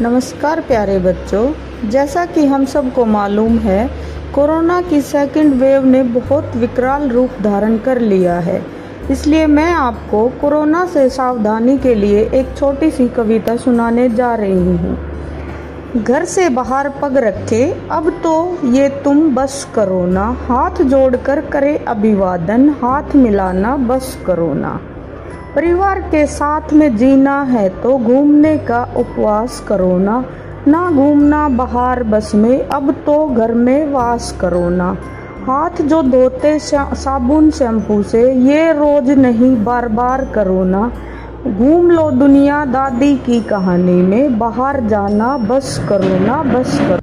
नमस्कार प्यारे बच्चों, जैसा कि हम सबको मालूम है, कोरोना की सेकंड वेव ने बहुत विकराल रूप धारण कर लिया है। इसलिए मैं आपको कोरोना से सावधानी के लिए एक छोटी सी कविता सुनाने जा रही हूँ। घर से बाहर पग रखे, अब तो ये तुम बस करो ना। हाथ जोड़कर करे अभिवादन, हाथ मिलाना बस करो ना। परिवार के साथ में जीना है तो घूमने का उपवास करो ना। ना घूमना बाहर बस में, अब तो घर में वास करो ना। हाथ जो धोते साबुन शैम्पू से, ये रोज नहीं बार बार करो ना। घूम लो दुनिया दादी की कहानी में, बाहर जाना बस करो ना, बस करो।